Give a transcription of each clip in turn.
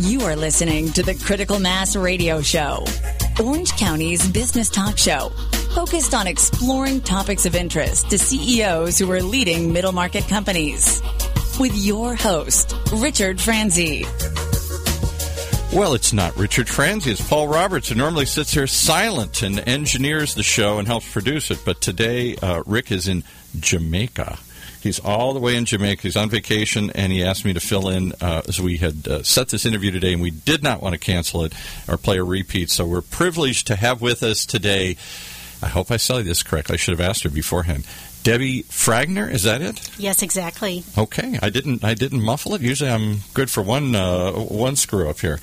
You are listening to the Critical Mass Radio Show, Orange County's business talk show, focused on exploring topics of interest to CEOs who are leading middle market companies. With your host, Richard Franzi. Well, it's not Richard Franzi. It's Paul Roberts, who normally sits here silent and engineers the show and helps produce it. But today, uh, Rick is in Jamaica. He's all the way in Jamaica. He's on vacation, and he asked me to fill in uh, as we had uh, set this interview today, and we did not want to cancel it or play a repeat. So we're privileged to have with us today. I hope I say this correctly. I should have asked her beforehand. Debbie Fragner, is that it? Yes, exactly. Okay, I didn't I didn't muffle it. Usually I'm good for one uh, one screw up here.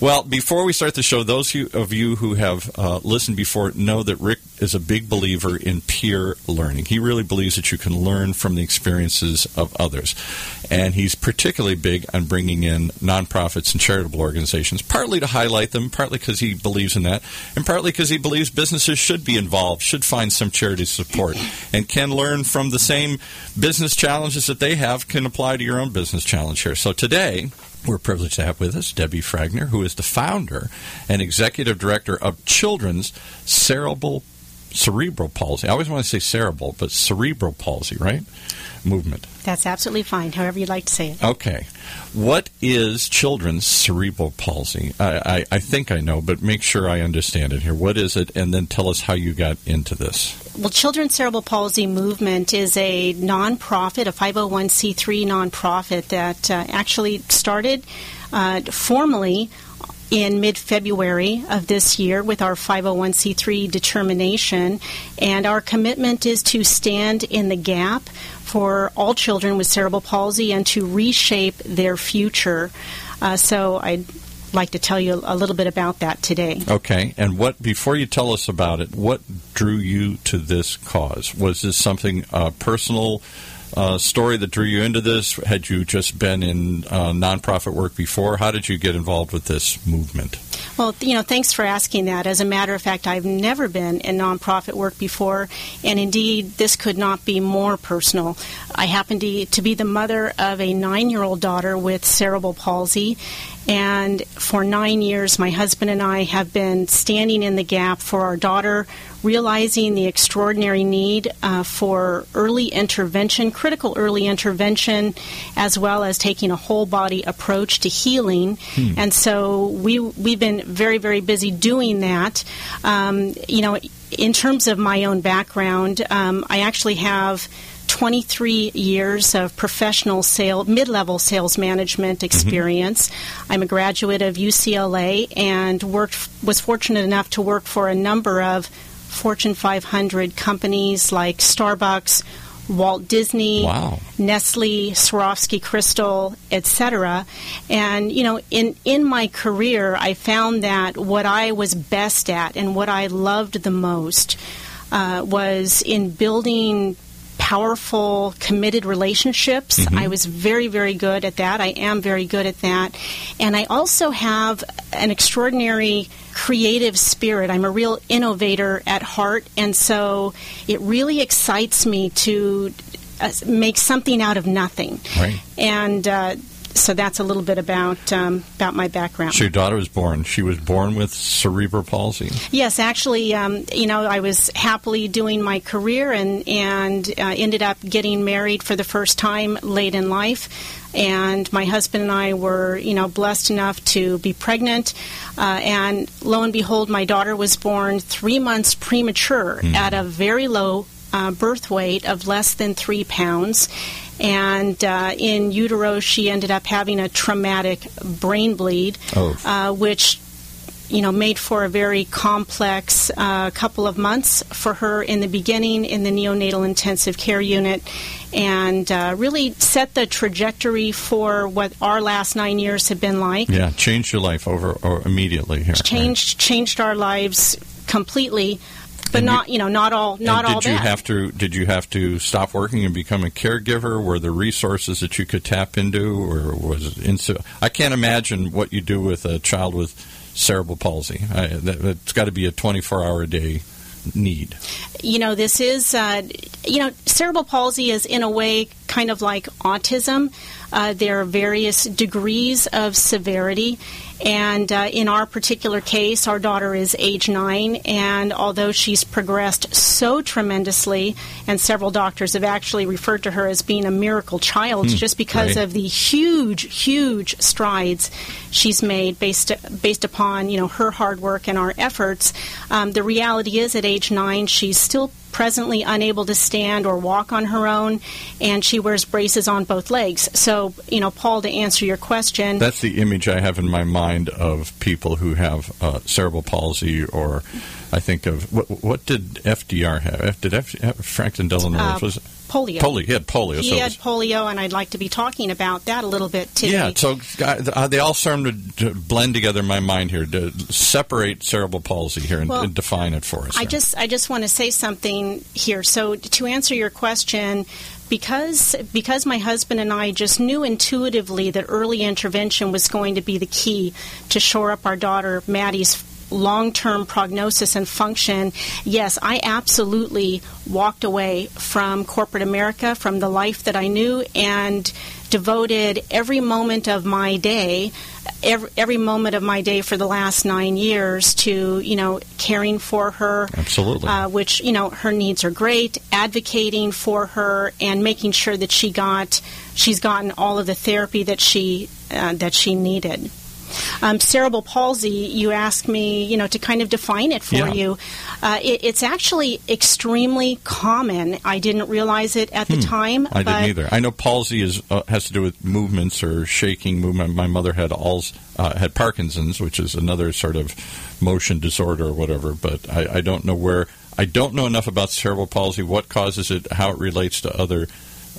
Well, before we start the show, those of you who have uh, listened before know that Rick is a big believer in peer learning. He really believes that you can learn from the experiences of others. And he's particularly big on bringing in nonprofits and charitable organizations, partly to highlight them, partly because he believes in that, and partly because he believes businesses should be involved, should find some charity support, and can learn from the same business challenges that they have, can apply to your own business challenge here. So today, we're privileged to have with us Debbie Fragner, who is the founder and executive director of Children's Cerebral Cerebral Palsy. I always want to say cerebral, but cerebral palsy, right? Movement. That's absolutely fine, however you'd like to say it. Okay. What is children's cerebral palsy? I, I, I, think I know, but make sure I understand it here. What is it? And then tell us how you got into this. Well, Children's Cerebral Palsy Movement is a nonprofit, a 501c3 nonprofit that uh, actually started uh, formally in mid February of this year with our 501c3 determination. And our commitment is to stand in the gap for all children with cerebral palsy and to reshape their future. Uh, so I'd like to tell you a little bit about that today. Okay. And what before you tell us about it, what drew you to this cause? Was this something uh, personal? Uh, story that drew you into this? Had you just been in uh, nonprofit work before? How did you get involved with this movement? Well, you know, thanks for asking that. As a matter of fact, I've never been in nonprofit work before, and indeed, this could not be more personal. I happen to, to be the mother of a nine year old daughter with cerebral palsy, and for nine years, my husband and I have been standing in the gap for our daughter, realizing the extraordinary need uh, for early intervention, critical early intervention, as well as taking a whole body approach to healing. Hmm. And so we we've been very very busy doing that. Um, you know, in terms of my own background, um, I actually have 23 years of professional sale, mid-level sales management mm-hmm. experience. Mm-hmm. I'm a graduate of UCLA and worked was fortunate enough to work for a number of Fortune 500 companies like Starbucks, Walt Disney, wow. Nestle, Swarovski Crystal, etc. And you know, in in my career, I found that what I was best at and what I loved the most uh, was in building powerful, committed relationships. Mm-hmm. I was very, very good at that. I am very good at that. And I also have an extraordinary creative spirit. I'm a real innovator at heart. And so it really excites me to uh, make something out of nothing. Right. And uh, so that's a little bit about um, about my background. So your daughter was born. She was born with cerebral palsy. Yes, actually, um, you know, I was happily doing my career and and uh, ended up getting married for the first time late in life. And my husband and I were, you know, blessed enough to be pregnant. Uh, and lo and behold, my daughter was born three months premature mm. at a very low uh, birth weight of less than three pounds and uh, in utero she ended up having a traumatic brain bleed, oh. uh, which you know made for a very complex uh, couple of months for her in the beginning in the neonatal intensive care unit, and uh, really set the trajectory for what our last nine years have been like. Yeah, changed your life over or immediately here. Changed right? changed our lives completely but and not you, know not all not all. Did you have to did you have to stop working and become a caregiver? Were there resources that you could tap into, or was it insu- I can't imagine what you do with a child with cerebral palsy. I, that, it's got to be a twenty four hour a day need. You know, this is, uh, you know, cerebral palsy is in a way kind of like autism. Uh, there are various degrees of severity, and uh, in our particular case, our daughter is age nine, and although she's progressed so tremendously, and several doctors have actually referred to her as being a miracle child Hmm, just because right. of the huge, huge strides she's made based based upon you know her hard work and our efforts. Um, the reality is, at age nine, she's still presently unable to stand or walk on her own, and she wears braces on both legs. So, you know, Paul, to answer your question, That's the image I have in my mind of people who have uh, cerebral palsy, or I think of what, what did FDR have? Did F, Franklin Delano Uh, was? Polio. polio? He had polio. He so had polio, and I'd like to be talking about that a little bit today. yeah, so uh, they all seem to blend together in my mind here to separate cerebral palsy here and, Well, and define it for us. I here. just I just want to say something here. So to answer your question, because because my husband and I just knew intuitively that early intervention was going to be the key to shore up our daughter Maddie's long-term prognosis and function yes i absolutely walked away from corporate america from the life that i knew and devoted every moment of my day every, every moment of my day for the last nine years to you know caring for her Absolutely. uh, which you know her needs are great advocating for her and making sure that she got she's gotten all of the therapy that she uh, that she needed um, cerebral palsy, you asked me, you know, to kind of define it for Yeah. you. Uh, it, it's actually extremely common. I didn't realize it at the time. Hmm. I but didn't either. I know palsy is uh, has to do with movements or shaking movement. My mother had alls uh, had Parkinson's, which is another sort of motion disorder or whatever. But I, I don't know where. I don't know enough about cerebral palsy, what causes it, how it relates to other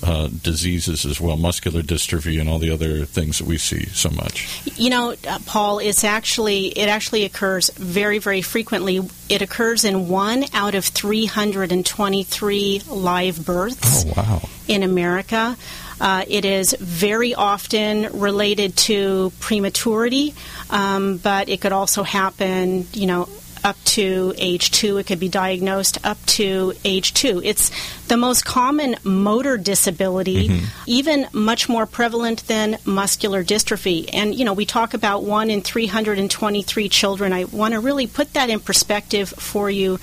uh, diseases as well, muscular dystrophy, and all the other things that we see so much. You know, uh, Paul, it's actually it actually occurs very very frequently. It occurs in one out of 323 live births Oh wow! in America. Uh, it is very often related to prematurity, um, but it could also happen, you know, up to age two. It could be diagnosed up to age two. It's the most common motor disability, even much more prevalent than muscular dystrophy. And, you know, we talk about one in 323 children. I want to really put that in perspective for you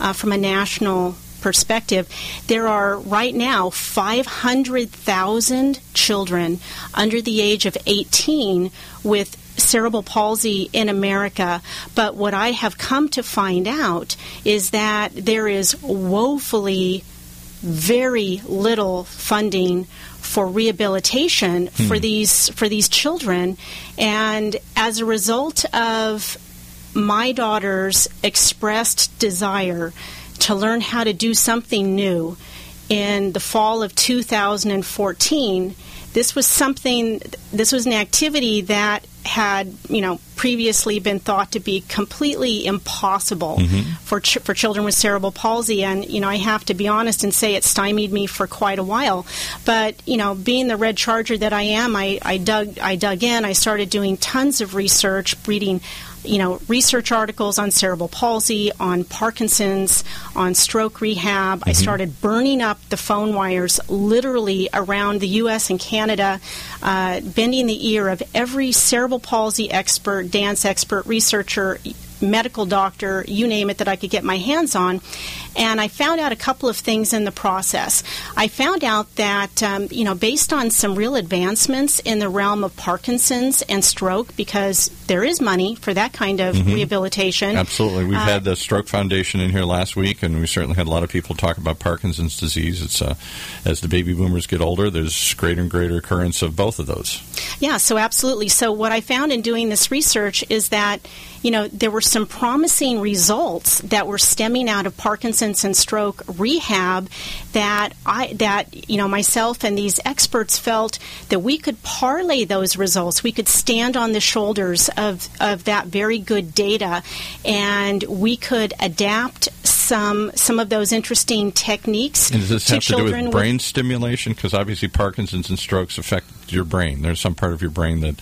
uh, from a national perspective, there are right now 500,000 children under the age of 18 with cerebral palsy in America. But what I have come to find out is that there is woefully very little funding for rehabilitation for hmm. these for these children and as a result of my daughter's expressed desire to learn how to do something new in the fall of 2014 this was something this was an activity that had you know previously been thought to be completely impossible mm-hmm. for ch- for children with cerebral palsy. And you know I have to be honest and say it stymied me for quite a while. But you know being the red charger that I am I, I dug I dug in. I started doing tons of research reading you know, research articles on cerebral palsy, on Parkinson's, on stroke rehab. I started burning up the phone wires literally around the U.S. and Canada, uh, bending the ear of every cerebral palsy expert, dance expert, researcher, medical doctor, you name it, that I could get my hands on. And I found out a couple of things in the process. I found out that, um, you know, based on some real advancements in the realm of Parkinson's and stroke, because there is money for that kind of rehabilitation. Absolutely. We've Uh, had the Stroke Foundation in here last week, and we certainly had a lot of people talk about Parkinson's disease. It's uh, as the baby boomers get older, there's greater and greater occurrence of both of those. Yeah, so absolutely. So what I found in doing this research is that, you know, there were some promising results that were stemming out of Parkinson's and stroke rehab that I that, you know, myself and these experts felt that we could parlay those results. We could stand on the shoulders of of that very good data and we could adapt some some of those interesting techniques And does this to have to do with brain stimulation? Because obviously Parkinson's and strokes affect your brain. There's some part of your brain that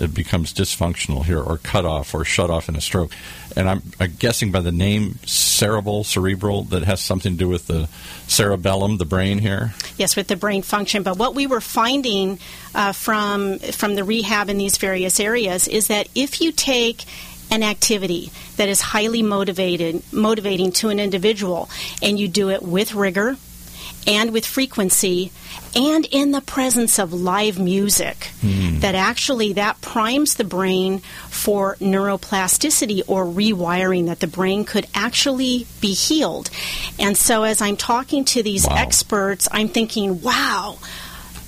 it becomes dysfunctional here, or cut off, or shut off in a stroke. And I'm, I'm guessing by the name cerebral, cerebral, that has something to do with the cerebellum, the brain here. Yes, with the brain function. But what we were finding uh, from from the rehab in these various areas is that if you take an activity that is highly motivated, motivating to an individual, and you do it with rigor and with frequency and in the presence of live music Hmm. that actually that primes the brain for neuroplasticity or rewiring that the brain could actually be healed and so as i'm talking to these Wow. experts i'm thinking wow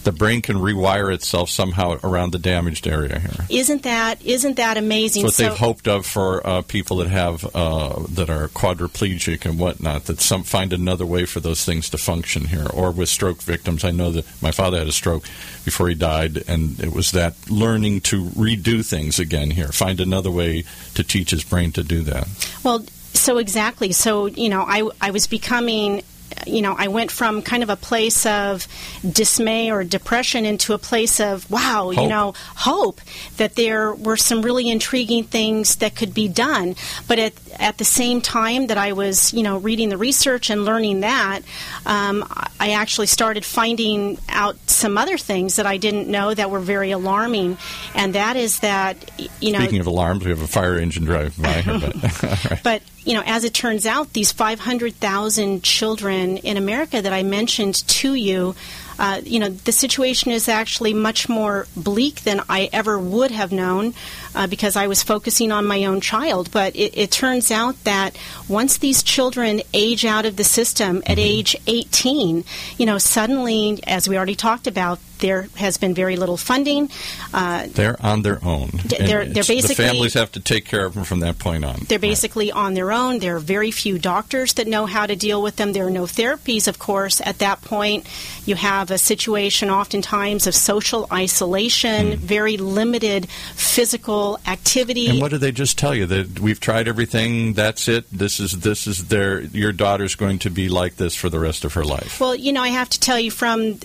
The brain can rewire itself somehow around the damaged area here. isn't that isn't that amazing It's what So- they've hoped of for uh, people that have uh, that are quadriplegic and whatnot. That some find another way for those things to function here. Or with stroke victims, I know that my father had a stroke before he died, and it was that learning to redo things again here. Find another way to teach his brain to do that. Well, so exactly. So, you know, I, I was becoming, you know, I went from kind of a place of dismay or depression into a place of, wow, you know, hope that there were some really intriguing things that could be done. But at, at the same time that I was, you know, reading the research and learning that, um, I actually started finding out some other things that I didn't know that were very alarming. And that is that, you know, Speaking of alarms, we have a fire engine driving by here. But, right. but you know, as it turns out, these 500,000 children in America that I mentioned to you, uh, you know, the situation is actually much more bleak than I ever would have known uh, because I was focusing on my own child. But it, it turns out that once these children age out of the system at age 18, you know, suddenly, as we already talked about, there has been very little funding. Uh, They're on their own. they're- they're basically- the families have to take care of them from that point on. They're basically on their own. There are very few doctors that know how to deal with them. There are no therapies, of course. At that point, you have a situation oftentimes of social isolation, very limited physical activity. Hmm. And what do they just tell you that we've tried everything? That's it. This is this is their your daughter's going to be like this for the rest of her life. Well, you know, I have to tell you from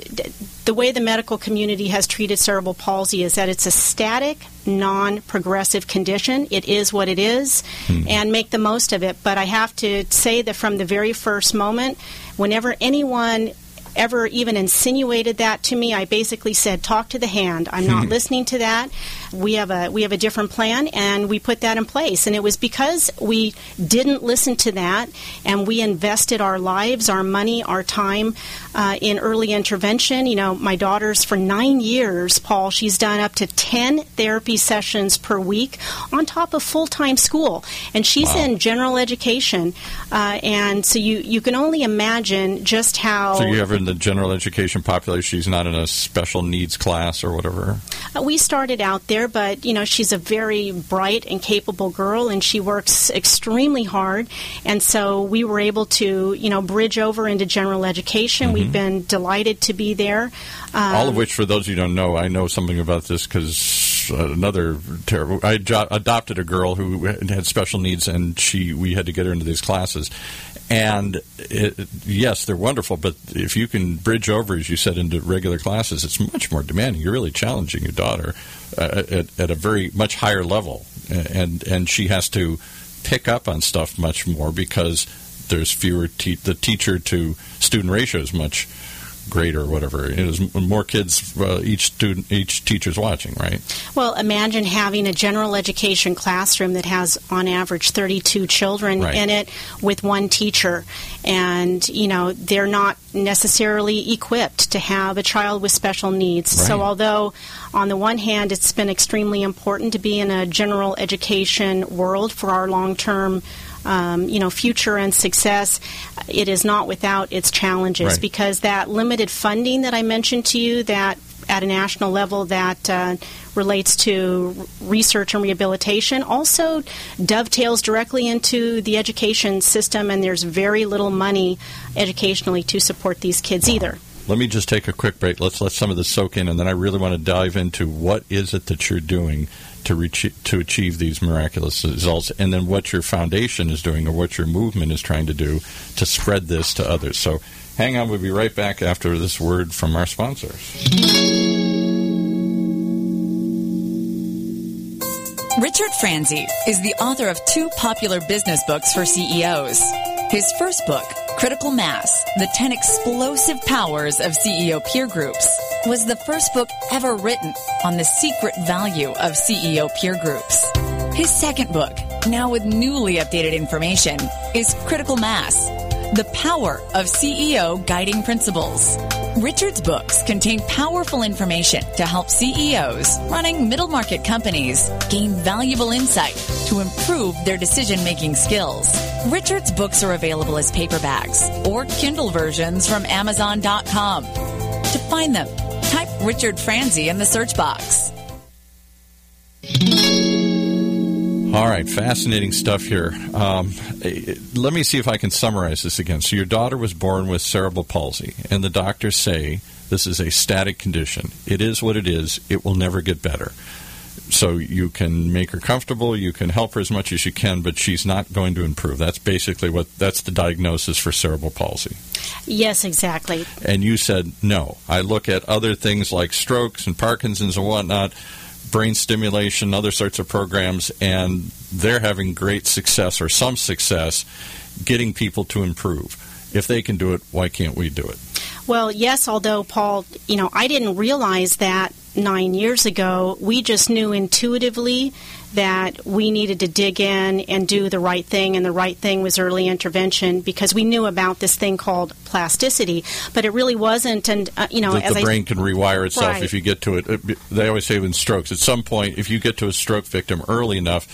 the way the medical community has treated cerebral palsy is that it's a static, non progressive condition. It is what it is, and make the most of it. But I have to say that from the very first moment, whenever anyone ever even insinuated that to me, I basically said, "Talk to the hand. I'm not listening to that. We have a we have a different plan, and we put that in place." And it was because we didn't listen to that, and we invested our lives, our money, our time uh, in early intervention. You know, my daughter's for nine years, Paul. She's done up to ten therapy sessions per week on top of full time school, and she's Wow. in general education. Uh, and so you you can only imagine just how So you have her in the general education population. She's not in a special needs class or whatever. Uh, We started out there, but you know she's a very bright and capable girl, and she works extremely hard. And so we were able to, you know, bridge over into general education. We've been delighted to be there. Um, All of which, for those of you who don't know, I know something about this because another terrible. I jo- adopted a girl who had special needs, and she we had to get her into these classes. And it, yes, they're wonderful, but if you can bridge over, as you said, into regular classes, it's much more demanding. You're really challenging your daughter uh, at, at a very much higher level, and and she has to pick up on stuff much more because there's fewer te- the teacher to student ratio is much greater or whatever. It is more kids uh, each student each teacher's watching, right? Well, imagine having a general education classroom that has, on average, 32 children Right. in it with one teacher. And, you know, they're not necessarily equipped to have a child with special needs. So, although on the one hand it's been extremely important to be in a general education world for our long term. Um, you know, future and success, it is not without its challenges Right. because that limited funding that I mentioned to you, that at a national level that uh, relates to research and rehabilitation also dovetails directly into the education system, and there's very little money educationally to support these kids either. Let me just take a quick break. Let's let some of this soak in, and then I really want to dive into what is it that you're doing to reach, to achieve these miraculous results, and then what your foundation is doing or what your movement is trying to do to spread this to others. So, hang on. We'll be right back after this word from our sponsors. Richard Franzi is the author of two popular business books for CEOs. His first book, Critical Mass The 10 Explosive Powers of CEO Peer Groups, was the first book ever written on the secret value of CEO peer groups. His second book, now with newly updated information, is Critical Mass The Power of CEO Guiding Principles. Richard's books contain powerful information to help CEOs running middle market companies gain valuable insight to improve their decision making skills. Richard's books are available as paperbacks or Kindle versions from Amazon.com. To find them, Richard Franzi in the search box. All right, fascinating stuff here. Um, let me see if I can summarize this again. So, your daughter was born with cerebral palsy, and the doctors say this is a static condition. It is what it is, it will never get better. So, you can make her comfortable, you can help her as much as you can, but she's not going to improve. That's basically what that's the diagnosis for cerebral palsy. Yes, exactly. And you said no. I look at other things like strokes and Parkinson's and whatnot brain stimulation, other sorts of programs, and they're having great success or some success getting people to improve. If they can do it, why can't we do it? Well, yes, although, Paul, you know, I didn't realize that nine years ago. We just knew intuitively that we needed to dig in and do the right thing, and the right thing was early intervention because we knew about this thing called plasticity, but it really wasn't. And uh, you know, the I, brain can rewire itself Right. if you get to it. It- They always say in strokes, at some point, if you get to a stroke victim early enough,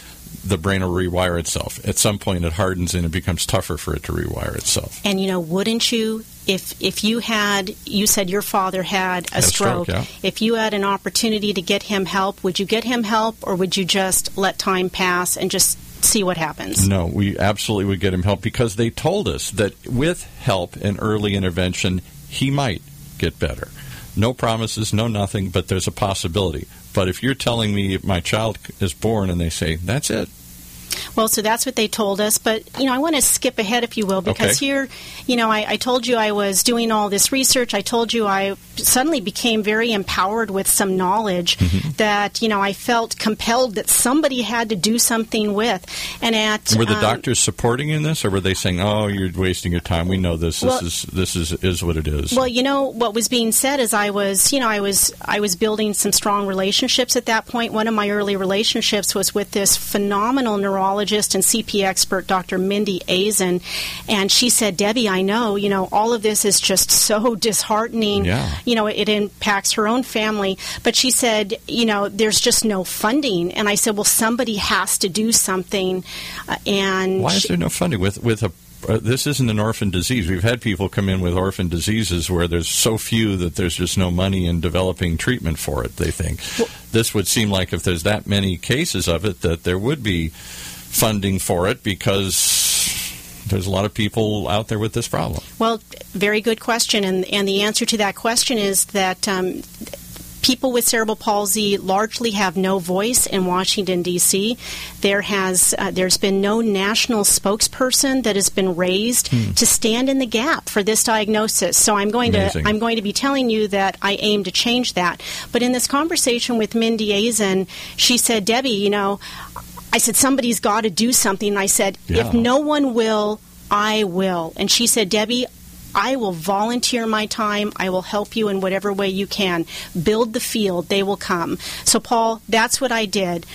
the brain will rewire itself. At some point, it hardens and it becomes tougher for it to rewire itself. And you know, wouldn't you? If if you had, you said your father had a Had a stroke, yeah. If you had an opportunity to get him help, would you get him help, or would you just let time pass and just see what happens? No, we absolutely would get him help because they told us that with help and early intervention, he might get better. No promises, no nothing, but there's a possibility. But if you're telling me my child is born and they say, that's it, Well, so that's what they told us. But, you know, I want to skip ahead, if you will, because Okay. here, you know, I, I told you I was doing all this research. I told you I suddenly became very empowered with some knowledge Mm-hmm. that, you know, I felt compelled that somebody had to do something with. And at. were the um, doctors supporting in this, or were they saying, "Oh, you're wasting your time. We know this. This is this is is what it is." Well, you know what was being said is I was, you know, I was I was building some strong relationships at that point. One of my early relationships was with this phenomenal neurologist and CP expert, Dr. Mindy Aisen, and she said, "Debbie, I know, you know, all of this is just so disheartening. Yeah. You know, it impacts her own family, but she said, you know, there's just no funding." And I said, "Well, somebody has to do something." Uh, and Why is she- there no funding with with a? Uh, this isn't an orphan disease. We've had people come in with orphan diseases where there's so few that there's just no money in developing treatment for it. They think this would seem like if there's that many cases of it, that there would be funding for it because there's a lot of people out there with this problem. Well, very good question, and and the answer to that question is that. Um, People with cerebral palsy largely have no voice in Washington D.C. There has uh, there's been no national spokesperson that has been raised to stand in the gap for this diagnosis. So I'm going Amazing. to I'm going to be telling you that I aim to change that. But in this conversation with Mindy Aisen, she said, Debbie, you know, I said somebody's got to do something. And I said, Yeah. if no one will, I will. And she said, Debbie, I will volunteer my time. I will help you in whatever way you can. Build the field. They will come. So, Paul, that's what I did.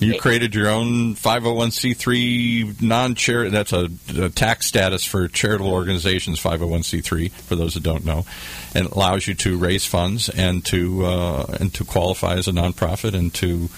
You created your own 501c3 non-chair. That's a, a tax status for charitable organizations. 501c3 for those that don't know, and it allows you to raise funds and to uh, and to qualify as a nonprofit and to.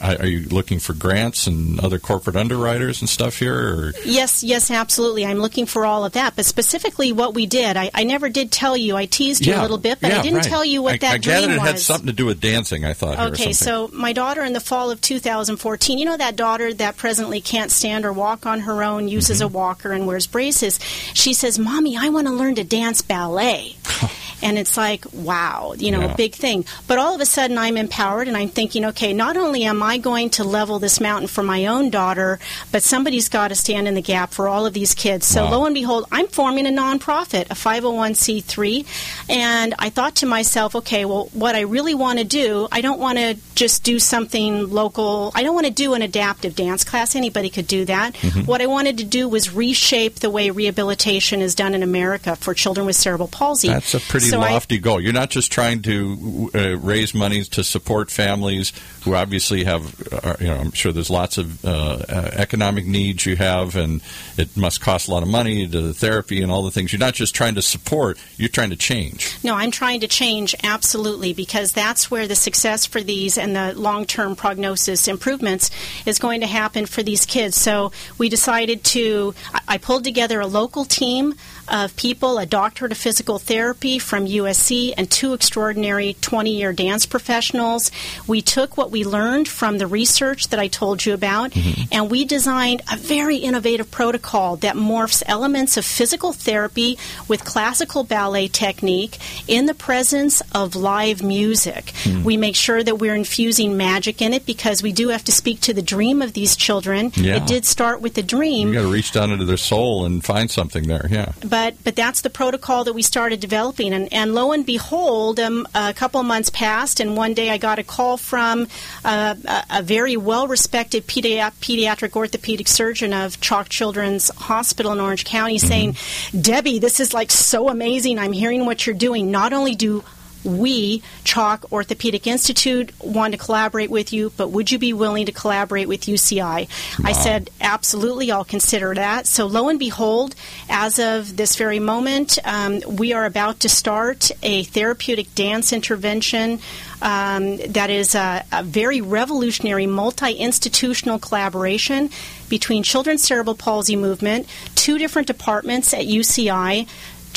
Are you looking for grants and other corporate underwriters and stuff here? Or? Yes, yes, absolutely. I'm looking for all of that. But specifically, what we did, I, I never did tell you. I teased you a little bit, but yeah, I didn't right. tell you what I, that I gathered dream it had was. something to do with dancing. I thought. Okay, so my daughter in the fall of 2014, you know that daughter that presently can't stand or walk on her own, uses Mm-hmm. a walker and wears braces. She says, "Mommy, I want to learn to dance ballet." and it's like, wow, you know, Yeah. a big thing. But all of a sudden, I'm empowered, and I'm thinking, okay, not only am I going to level this mountain for my own daughter, but somebody's got to stand in the gap for all of these kids. So Wow. lo and behold, I'm forming a nonprofit, a 501c3, and I thought to myself, okay, well, what I really want to do, I don't want to just do something local. I don't want to do an adaptive dance class. Anybody could do that. Mm-hmm. What I wanted to do was reshape the way rehabilitation is done in America for children with cerebral palsy. That's a pretty So I- lofty goal. You're not just trying to uh, raise money to support families who obviously have, uh, you know, I'm sure there's lots of uh, uh, economic needs you have, and it must cost a lot of money to the therapy and all the things. You're not just trying to support; you're trying to change. No, I'm trying to change absolutely because that's where the success for these and the long term prognosis improvements is going to happen for these kids. So we decided to, I- pulled together a local team of people, a doctorate of physical therapy from USC, and two extraordinary 20 year dance professionals. We took what we learned from the research that I told you about, and we designed a very innovative protocol that morphs elements of physical therapy with classical ballet technique in the presence of live music. We make sure that we're infusing magic in it because we do have to speak to the dream of these children. Yeah. It did start with the dream. You got to reach down into their soul and find something there. Yeah. but but that's the protocol that we started developing, and, and lo and behold, um, a couple months passed, and one day I got a call from uh, a, a very well-respected pedi- pediatric orthopedic surgeon of CHOC Children's Hospital in Orange County, saying, mm-hmm. "Debbie, this is like so amazing. I'm hearing what you're doing. Not only do we, CHOC Orthopedic Institute, want to collaborate with you, but would you be willing to collaborate with UCI? I said, absolutely, I'll consider that. So, lo and behold, as of this very moment, um, we are about to start a therapeutic dance intervention um, that is a, a very revolutionary multi institutional collaboration between Children's Cerebral Palsy Movement, two different departments at UCI.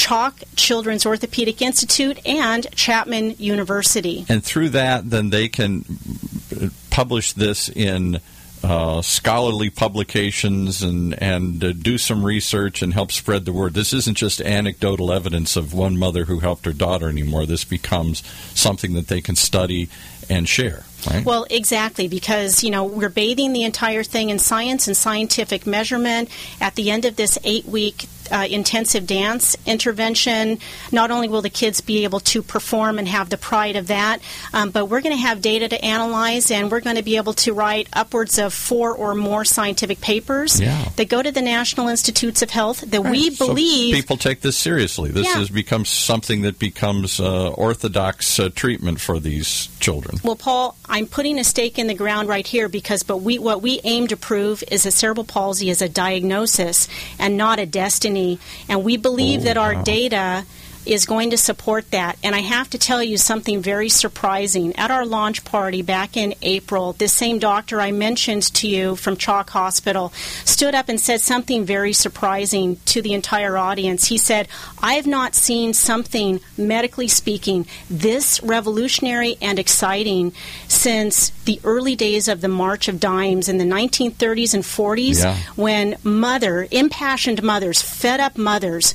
CHOC Children's Orthopedic Institute and Chapman University. and through that, then they can publish this in uh, scholarly publications and and uh, do some research and help spread the word. This isn't just anecdotal evidence of one mother who helped her daughter anymore. This becomes something that they can study and share. Right? Well, exactly, because, you know, we're bathing the entire thing in science and scientific measurement. At the end of this eight week uh, intensive dance intervention, not only will the kids be able to perform and have the pride of that, um, but we're going to have data to analyze and we're going to be able to write upwards of four or more scientific papers Yeah. that go to the National Institutes of Health that we So believe. people take this seriously. This Yeah. has become something that becomes uh, orthodox uh, treatment for these children. Well, Paul, I'm putting a stake in the ground right here because, but we what we aim to prove is that cerebral palsy is a diagnosis and not a destiny, and we believe Oh, that our oh, wow. data is going to support that. And I have to tell you something very surprising. At our launch party back in April, this same doctor I mentioned to you from CHOC Hospital stood up and said something very surprising to the entire audience. He said, I have not seen something, medically speaking, this revolutionary and exciting since the early days of the March of Dimes in the 1930s and 40s Yeah. when mother, impassioned mothers, fed up mothers,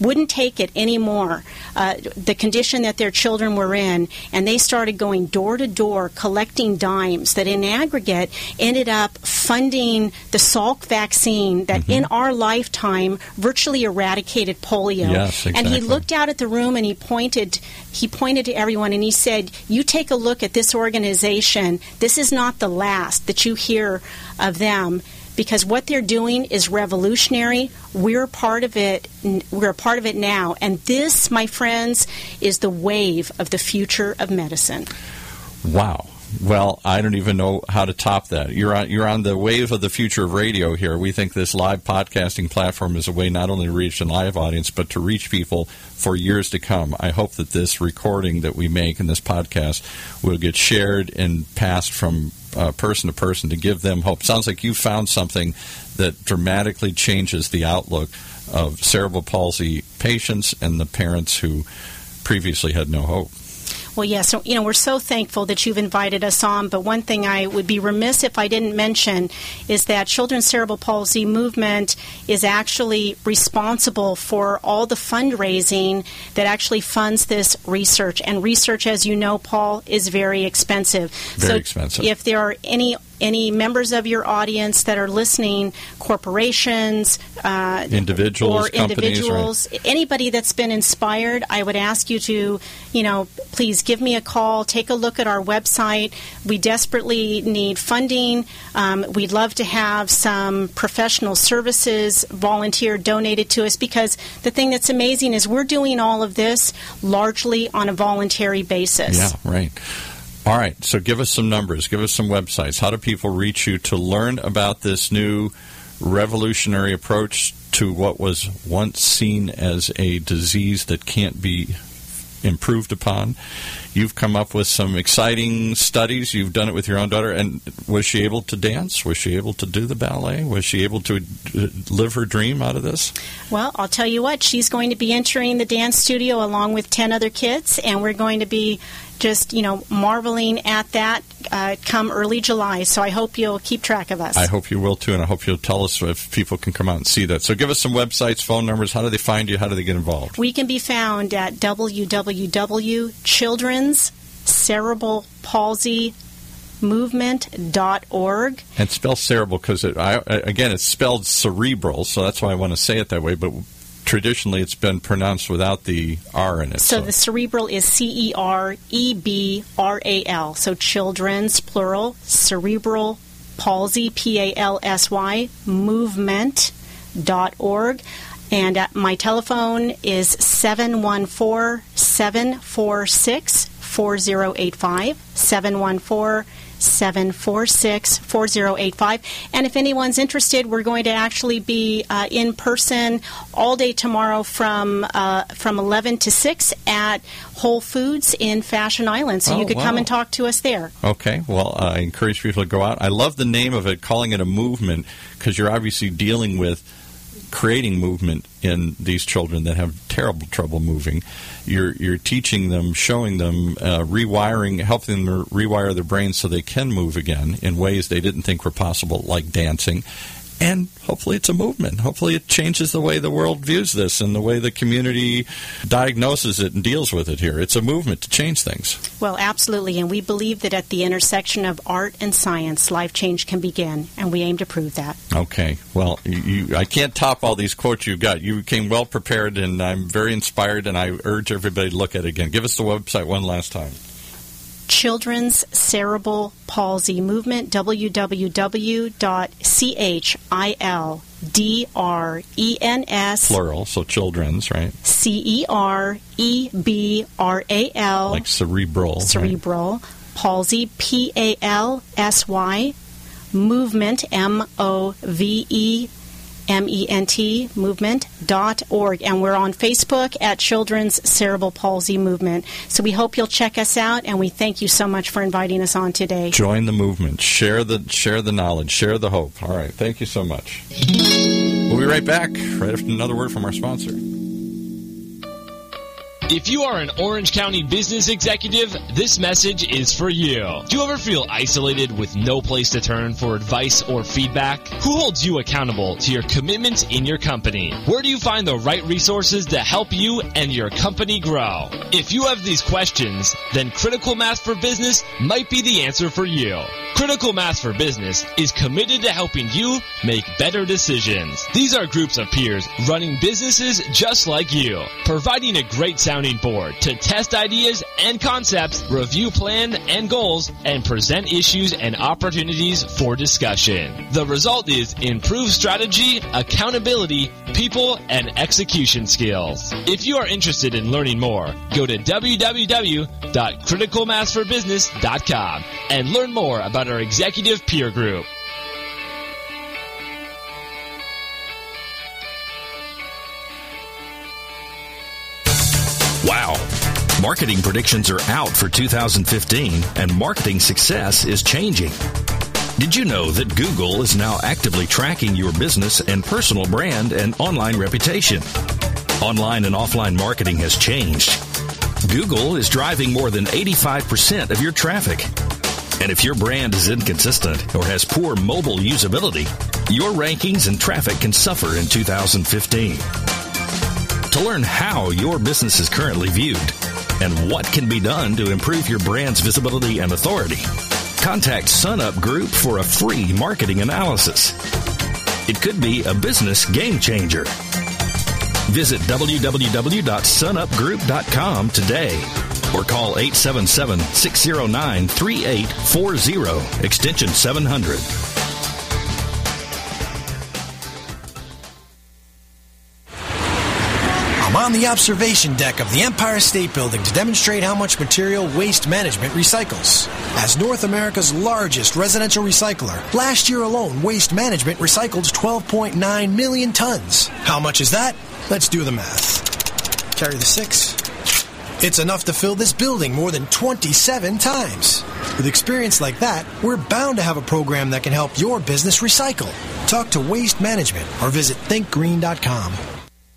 wouldn't take it anymore, uh, the condition that their children were in, and they started going door to door collecting dimes that in aggregate ended up funding the Salk vaccine that in our lifetime virtually eradicated polio. Yes, exactly. And he looked out at the room and he pointed he pointed to everyone and he said, "You take a look at this organization. This is not the last that you hear of them." Because what they're doing is revolutionary. We're part of it. We're a part of it now, and this, my friends, is the wave of the future of medicine. Wow. Well, I don't even know how to top that. You're on you're on the wave of the future of radio here. We think this live podcasting platform is a way not only to reach a live audience, but to reach people for years to come. I hope that this recording that we make in this podcast will get shared and passed from uh, person to person to give them hope. Sounds like you found something that dramatically changes the outlook of cerebral palsy patients and the parents who previously had no hope. Well, yes. so, you know, we're so thankful that you've invited us on. But one thing I would be remiss if I didn't mention is that Children's Cerebral Palsy Movement is actually responsible for all the fundraising that actually funds this research. And research, as you know, Paul, is very expensive. Very so expensive. If there are any any members of your audience that are listening, corporations, uh, individuals, or individuals, right. anybody that's been inspired, I would ask you to, you know, please give me a call, take a look at our website. We desperately need funding. Um, we'd love to have some professional services volunteer donated to us because the thing that's amazing is we're doing all of this largely on a voluntary basis. Yeah, right. All right, so give us some numbers, give us some websites. How do people reach you to learn about this new revolutionary approach to what was once seen as a disease that can't be improved upon? You've come up with some exciting studies. You've done it with your own daughter. And was she able to dance? Was she able to do the ballet? Was she able to uh, live her dream out of this? Well, I'll tell you what, she's going to be entering the dance studio along with 10 other kids, and we're going to be just, you know, marveling at that uh, come early July. So I hope you'll keep track of us. I hope you will too, and I hope you'll tell us if people can come out and see that. So give us some websites, phone numbers. How do they find you? How do they get involved? We can be found at www.children's cerebral palsy movement.org. And spell cerebral because it, I, again, it's spelled cerebral, so that's why I want to say it that way. But traditionally, it's been pronounced without the R in it. So, the cerebral is C E R E B R A L. So children's plural cerebral palsy P A L S Y movement.org. And uh, my telephone is 714 746 4085. 714 746 4085. And if anyone's interested, we're going to actually be uh, in person all day tomorrow from uh, from 11 to 6 at Whole Foods in Fashion Island. So Oh, you could come and talk to us there. Okay, well, I encourage people to go out. I love the name of it, calling it a movement, because you're obviously dealing with creating movement in these children that have terrible trouble moving. You're you're teaching them, showing them, uh, rewiring, helping them rewire their brains so they can move again in ways they didn't think were possible, like dancing. And hopefully, it's a movement. Hopefully, it changes the way the world views this and the way the community diagnoses it and deals with it here. It's a movement to change things. Well, absolutely. And we believe that at the intersection of art and science, life change can begin. And we aim to prove that. Okay. Well, you, you, I can't top all these quotes you've got. You came well prepared, and I'm very inspired, and I urge everybody to look at it again. Give us the website one last time. Children's Cerebral Palsy Movement, www.childrens Plural, so children's, right? C E R E B R A L Like cerebral. right? cerebral palsy P A L S Y movement M O V E M E N T movement dot org and we're on Facebook at Children's Cerebral Palsy Movement. So we hope you'll check us out and we thank you so much for inviting us on today. Join the movement. Share the share the knowledge. Share the hope. All right. Thank you so much. We'll be right back. Right after another word from our sponsor. If you are an Orange County business executive, this message is for you. Do you ever feel isolated with no place to turn for advice or feedback? Who holds you accountable to your commitments in your company? Where do you find the right resources to help you and your company grow? If you have these questions, then Critical Mass for Business might be the answer for you. Critical Mass for Business is committed to helping you make better decisions. These are groups of peers running businesses just like you, providing a great sounding board to test ideas and concepts, review plans and goals, and present issues and opportunities for discussion. The result is improved strategy, accountability, people, and execution skills. If you are interested in learning more, go to www.criticalmassforbusiness.com and learn more about our executive peer group. Marketing predictions are out for 2015, and marketing success is changing. Did you know that Google is now actively tracking your business and personal brand and online reputation? Online and offline marketing has changed. Google is driving more than 85% of your traffic. And if your brand is inconsistent or has poor mobile usability, your rankings and traffic can suffer in 2015. To learn how your business is currently viewed and what can be done to improve your brand's visibility and authority, contact SunUp Group for a free marketing analysis. It could be a business game changer. Visit www.sunupgroup.com today or call 877 609 3840, extension 700. On the observation deck of the Empire State Building to demonstrate how much material waste management recycles. As North America's largest residential recycler, last year alone, Waste Management recycled 12.9 million tons. How much is that? Let's do the math. Carry the six. It's enough to fill this building more than 27 times. With experience like that, we're bound to have a program that can help your business recycle. Talk to Waste Management or visit thinkgreen.com.